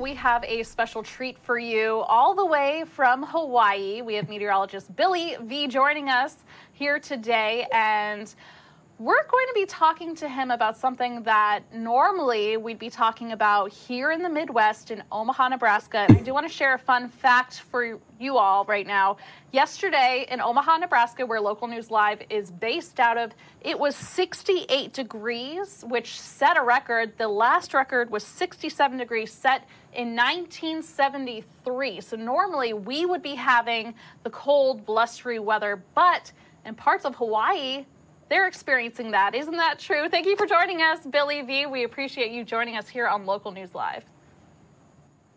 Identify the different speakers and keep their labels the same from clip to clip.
Speaker 1: we have a special treat for you all the way from Hawaii. We have meteorologist Billy V joining us here today, and we're going to be talking to him about something that normally we'd be talking about here in the Midwest in Omaha, Nebraska. And I do want to share a fun fact for you all right now. Yesterday in Omaha, Nebraska, where Local News Live is based out of, it was 68 degrees, which set a record. The last record was 67 degrees, set in 1973. So normally we would be having the cold, blustery weather, but in parts of Hawaii, they're experiencing that. Isn't that true? Thank you for joining us, Billy V. We appreciate you joining us here on Local News Live.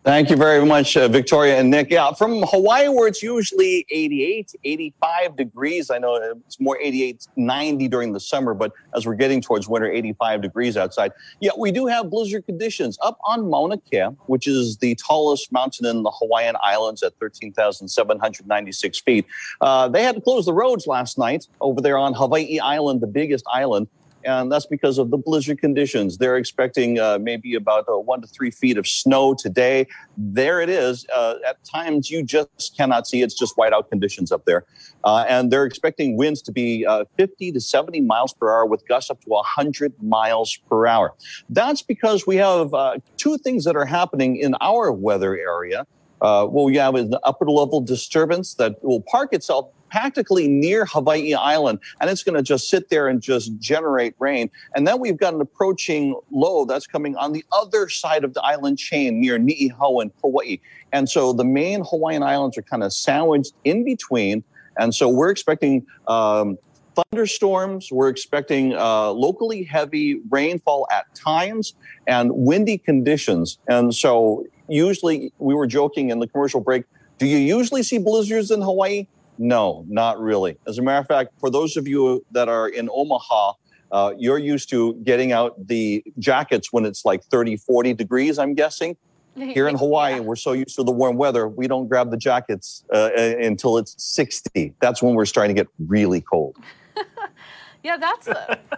Speaker 2: Thank you very much, uh, Victoria and Nick. Yeah, from Hawaii, where it's usually 88, 85 degrees. I know it's more 88, 90 during the summer, but as we're getting towards winter, 85 degrees outside. Yeah, we do have blizzard conditions up on Mauna Kea, which is the tallest mountain in the Hawaiian Islands at 13,796 feet. Uh, they had to close the roads last night over there on Hawaii Island, the biggest island and that's because of the blizzard conditions. They're expecting uh, maybe about uh, one to three feet of snow today. There it is. Uh, at times, you just cannot see. It's just whiteout conditions up there. Uh, and they're expecting winds to be uh, 50 to 70 miles per hour with gusts up to 100 miles per hour. That's because we have uh, two things that are happening in our weather area. Uh, well, we have an upper level disturbance that will park itself practically near Hawaii Island, and it's going to just sit there and just generate rain. And then we've got an approaching low that's coming on the other side of the island chain near Niihau and Kauai. And so the main Hawaiian islands are kind of sandwiched in between. And so we're expecting um, thunderstorms. We're expecting uh, locally heavy rainfall at times and windy conditions. And so, usually, we were joking in the commercial break. Do you usually see blizzards in Hawaii? No, not really. As a matter of fact, for those of you that are in Omaha, uh, you're used to getting out the jackets when it's like 30, 40 degrees, I'm guessing. Here in Hawaii, yeah. we're so used to the warm weather, we don't grab the jackets uh, until it's 60. That's when we're starting to get really cold.
Speaker 1: yeah, that's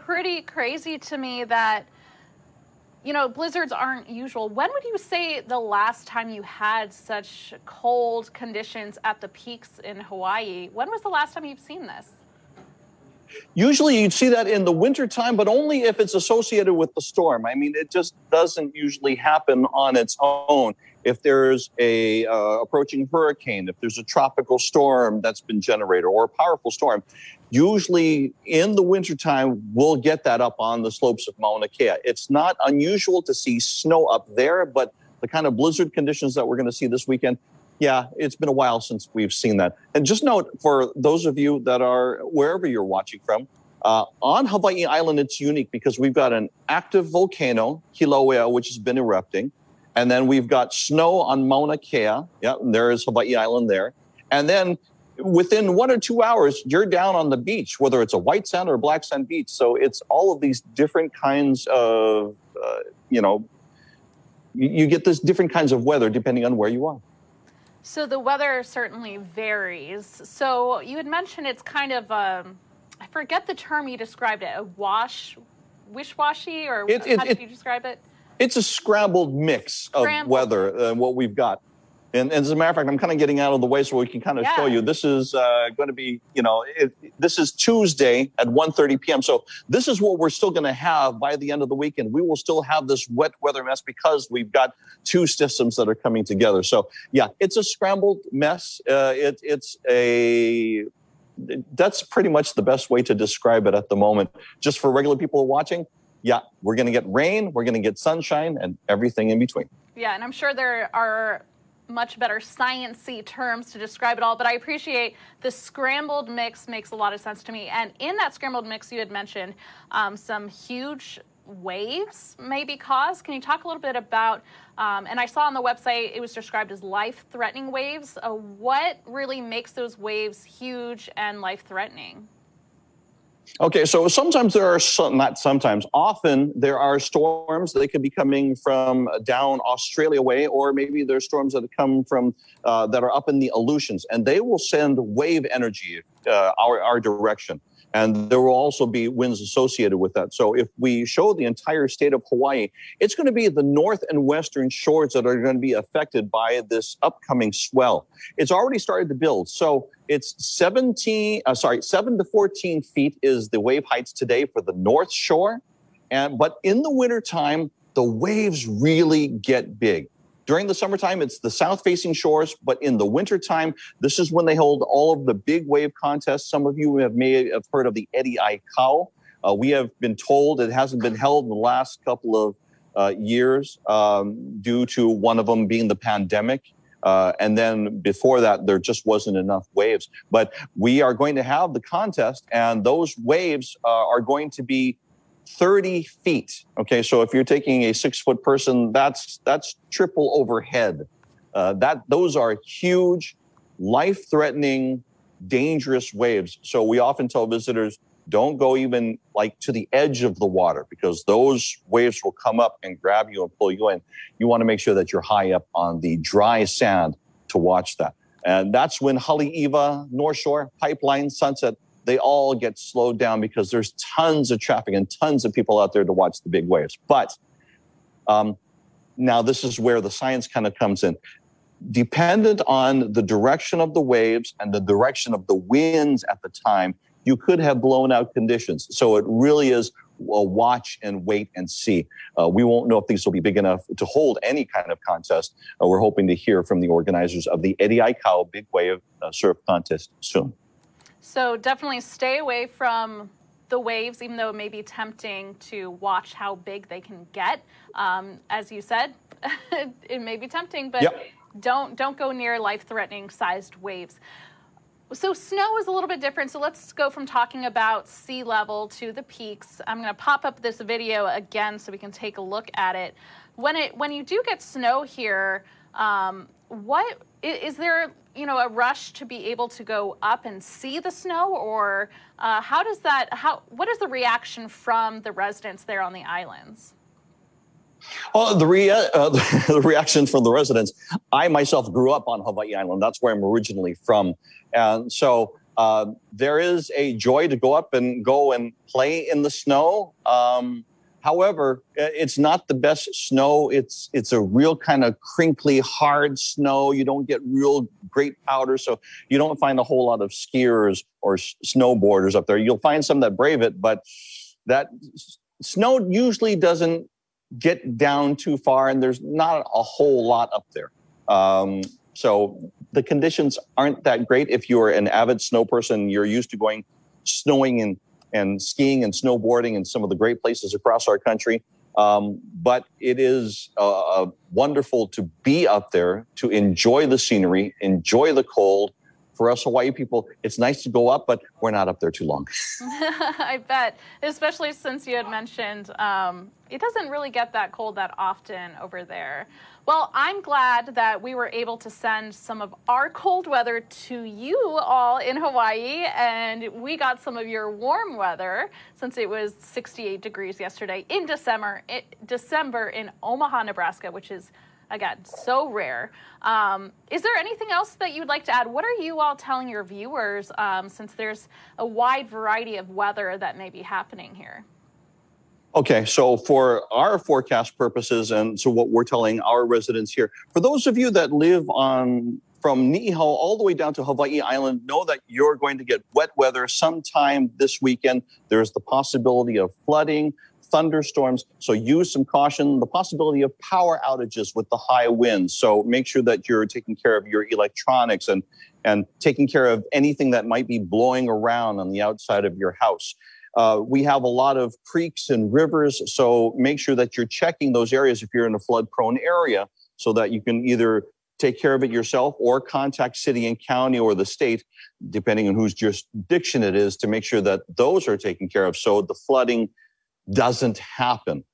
Speaker 1: pretty crazy to me that you know, blizzards aren't usual. When would you say the last time you had such cold conditions at the peaks in Hawaii? When was the last time you've seen this?
Speaker 2: Usually you'd see that in the wintertime, but only if it's associated with the storm. I mean, it just doesn't usually happen on its own. If there's a uh, approaching hurricane, if there's a tropical storm that's been generated or a powerful storm, usually in the wintertime, we'll get that up on the slopes of Mauna Kea. It's not unusual to see snow up there, but the kind of blizzard conditions that we're going to see this weekend, yeah, it's been a while since we've seen that. And just note for those of you that are wherever you're watching from, uh, on Hawaii Island, it's unique because we've got an active volcano, Kilauea, which has been erupting. And then we've got snow on Mauna Kea. Yeah, there is Hawaii Island there. And then within one or two hours, you're down on the beach, whether it's a white sand or black sand beach. So it's all of these different kinds of, uh, you know, you, get this different kinds of weather depending on where you are.
Speaker 1: So the weather certainly varies. So you had mentioned it's kind of, um, I forget the term you described it, a wash, wish-washy, or it, it, how did you describe it?
Speaker 2: It's a scrambled mix scrambled. of weather, uh, what we've got. And, and, as a matter of fact, I'm kind of getting out of the way so we can kind of yeah. show you. This is uh, going to be, you know, it, this is Tuesday at 1.30 p.m. So this is what we're still going to have by the end of the weekend. We will still have this wet weather mess because we've got two systems that are coming together. So yeah, it's a scrambled mess. Uh, it, it's a that's pretty much the best way to describe it at the moment. Just for regular people watching, yeah, we're going to get rain, we're going to get sunshine, and everything in between.
Speaker 1: Yeah, and I'm sure there are much better sciency terms to describe it all, but I appreciate the scrambled mix makes a lot of sense to me. And in that scrambled mix, you had mentioned um, some huge waves may be caused. Can you talk a little bit about? Um, and I saw on the website it was described as life-threatening waves. Uh, what really makes those waves huge and life-threatening?
Speaker 2: Okay, so sometimes there are some, not sometimes, often there are storms. They could be coming from down Australia way, or maybe there's storms that come from uh, that are up in the Aleutians, and they will send wave energy uh, our, our direction. And there will also be winds associated with that. So if we show the entire state of Hawaii, it's going to be the north and western shores that are going to be affected by this upcoming swell. It's already started to build. So it's 17, uh, sorry, 7 to 14 feet is the wave heights today for the north shore. And but in the wintertime, the waves really get big. During the summertime, it's the south facing shores, but in the wintertime, this is when they hold all of the big wave contests. Some of you have may have heard of the Eddie Aikau. Uh, we have been told it hasn't been held in the last couple of uh, years um, due to one of them being the pandemic. Uh, and then before that, there just wasn't enough waves. But we are going to have the contest, and those waves uh, are going to be 30 feet. Okay, so if you're taking a six foot person, that's that's triple overhead. Uh, that those are huge, life threatening, dangerous waves. So we often tell visitors don't go even like to the edge of the water because those waves will come up and grab you and pull you in. You want to make sure that you're high up on the dry sand to watch that. And that's when Haleiwa, North Shore, Pipeline, Sunset, they all get slowed down because there's tons of traffic and tons of people out there to watch the big waves. But um, now this is where the science kind of comes in. Dependent on the direction of the waves and the direction of the winds at the time, you could have blown out conditions. So it really is a watch and wait and see. Uh, we won't know if these will be big enough to hold any kind of contest. Uh, we're hoping to hear from the organizers of the Eddie Aikau Big Wave uh, Surf Contest soon.
Speaker 1: So definitely stay away from the waves, even though it may be tempting to watch how big they can get. Um, as you said, it may be tempting, but yep. don't don't go near life-threatening sized waves. So snow is a little bit different. So let's go from talking about sea level to the peaks. I'm going to pop up this video again so we can take a look at it. When it when you do get snow here, um, what is there you know a rush to be able to go up and see the snow or uh, how does that how what is the reaction from the residents there on the islands
Speaker 2: well, the, rea- uh, the reaction from the residents, I myself grew up on Hawaii Island. That's where I'm originally from. And so uh, there is a joy to go up and go and play in the snow. Um, However, it's not the best snow. It's it's a real kind of crinkly, hard snow. You don't get real great powder, so you don't find a whole lot of skiers or snowboarders up there. You'll find some that brave it, but that snow usually doesn't get down too far, and there's not a whole lot up there. Um, so the conditions aren't that great. If you're an avid snow person, you're used to going snowing in and skiing and snowboarding in some of the great places across our country. Um, but it is uh, uh, wonderful to be up there, to enjoy the scenery, enjoy the cold. For us Hawaii people, it's nice to go up, but we're not up there too long.
Speaker 1: I bet, especially since you had mentioned um, it doesn't really get that cold that often over there. Well, I'm glad that we were able to send some of our cold weather to you all in Hawaii, and we got some of your warm weather since it was 68 degrees yesterday in December. It, December in Omaha, Nebraska, which is again so rare. Um, is there anything else that you'd like to add? What are you all telling your viewers um, since there's a wide variety of weather that may be happening here?
Speaker 2: Okay, so for our forecast purposes, and so what we're telling our residents here, for those of you that live on from Niihau all the way down to Hawaii Island, know that you're going to get wet weather sometime this weekend. There's the possibility of flooding, thunderstorms, so use some caution. The possibility of power outages with the high winds. So make sure that you're taking care of your electronics and and taking care of anything that might be blowing around on the outside of your house. Uh, we have a lot of creeks and rivers, so make sure that you're checking those areas if you're in a flood prone area so that you can either take care of it yourself or contact city and county or the state, depending on whose jurisdiction it is, to make sure that those are taken care of so the flooding doesn't happen.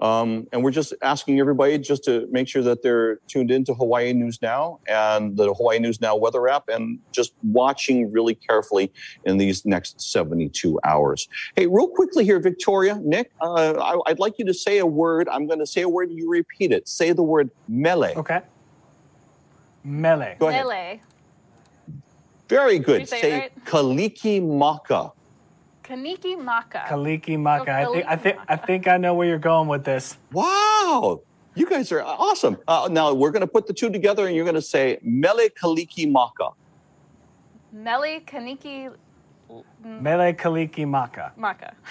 Speaker 2: Um, and we're just asking everybody just to make sure that they're tuned into Hawaii News Now and the Hawaii News Now weather app and just watching really carefully in these next 72 hours. Hey, real quickly here, Victoria, Nick, uh, I, would like you to say a word. I'm going to say a word, you repeat it. Say the word mele.
Speaker 3: Okay. Mele.
Speaker 2: Go ahead.
Speaker 1: Mele.
Speaker 2: Very good. Say, say right? kaliki maka.
Speaker 1: Kaniki Maka.
Speaker 3: Kaliki Maka. I think I think I think I know where you're going with this.
Speaker 2: Wow. You guys are awesome. Uh, now we're going to put the two together and you're going to say Mele Kaliki Maka.
Speaker 1: Meli Kaniki
Speaker 3: Mele Kaliki Maka.
Speaker 1: Maka.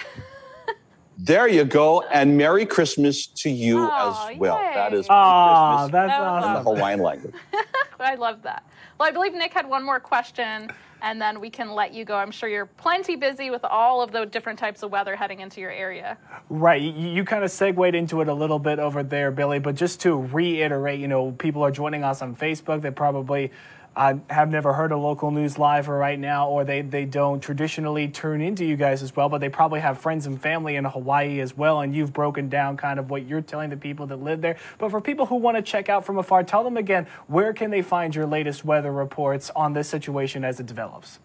Speaker 2: There you go. And Merry Christmas to you
Speaker 1: Aw,
Speaker 2: as well.
Speaker 1: yay.
Speaker 2: That is Merry Christmas
Speaker 3: that's
Speaker 1: That was
Speaker 2: in the. Hawaiian language.
Speaker 1: I love that. Well, I believe Nick had one more question, and then we can let you go. I'm sure you're plenty busy with all of the different types of weather heading into your area.
Speaker 3: Right. You, you kind of segued into it a little bit over there, Billy. But just to reiterate, you know, people are joining us on Facebook. They probably uh, have never heard of local news live right now, or they, they don't traditionally tune into you guys as well. But they probably have friends and family in Hawaii as well. And you've broken down kind of what you're telling the people that live there. But for people who want to check out from afar, tell them again where can they find your latest weather reports on this situation as it develops.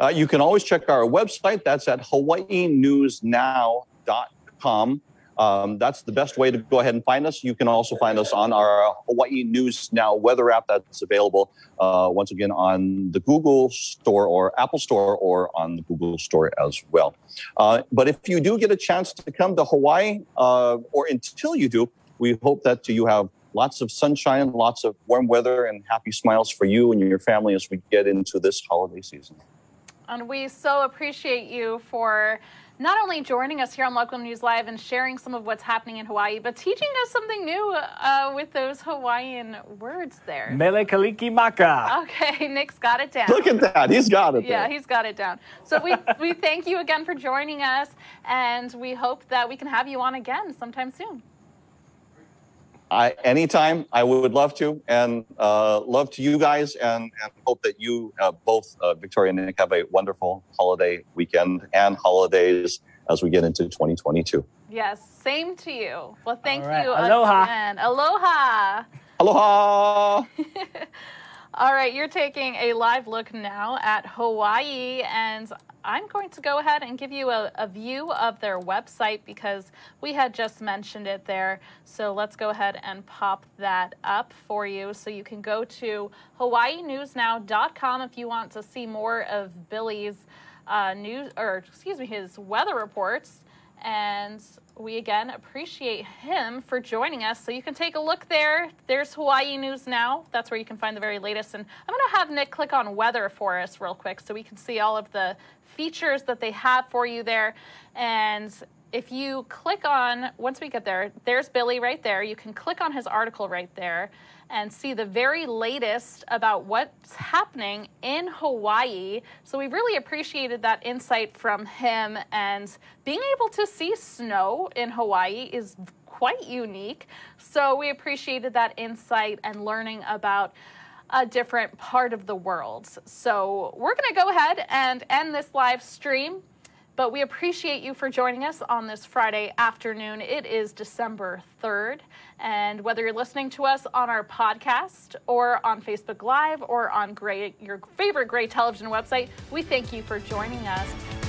Speaker 2: Uh, you can always check our website. That's at hawaiinewsnow.com. Um, that's the best way to go ahead and find us. You can also find us on our Hawaii News Now weather app that's available uh, once again on the Google Store or Apple Store or on the Google Store as well. Uh, but if you do get a chance to come to Hawaii, uh, or until you do, we hope that you have lots of sunshine, lots of warm weather, and happy smiles for you and your family as we get into this holiday season.
Speaker 1: And we so appreciate you for not only joining us here on Local News Live and sharing some of what's happening in Hawaii, but teaching us something new uh, with those Hawaiian words there.
Speaker 3: Mele Kaliki Maka.
Speaker 1: Okay, Nick's got it down.
Speaker 2: Look at that. He's got it.
Speaker 1: Yeah,
Speaker 2: there.
Speaker 1: he's got it down. So we, we thank you again for joining us, and we hope that we can have you on again sometime soon.
Speaker 2: I, anytime, I would love to, and uh, love to you guys, and, and hope that you uh, both, uh, Victoria and Nick, have a wonderful holiday weekend and holidays as we get into 2022.
Speaker 1: Yes, same to you. Well, thank
Speaker 3: All right.
Speaker 1: you
Speaker 3: Aloha.
Speaker 1: again. Aloha.
Speaker 2: Aloha!
Speaker 1: All right, you're taking a live look now at Hawaii, and I'm going to go ahead and give you a, a view of their website because we had just mentioned it there. So let's go ahead and pop that up for you so you can go to hawaiinewsnow.com if you want to see more of Billy's uh, news, or excuse me, his weather reports. And we again appreciate him for joining us. So you can take a look there. There's Hawaii News Now. That's where you can find the very latest. And I'm going to have Nick click on weather for us real quick so we can see all of the features that they have for you there. And if you click on, once we get there, there's Billy right there. You can click on his article right there and see the very latest about what's happening in Hawaii. So we really appreciated that insight from him and being able to see snow in Hawaii is quite unique. So we appreciated that insight and learning about a different part of the world. So we're going to go ahead and end this live stream. But we appreciate you for joining us on this Friday afternoon. It is December 3rd. And whether you're listening to us on our podcast or on Facebook Live or on Gray, your favorite Gray television website, we thank you for joining us.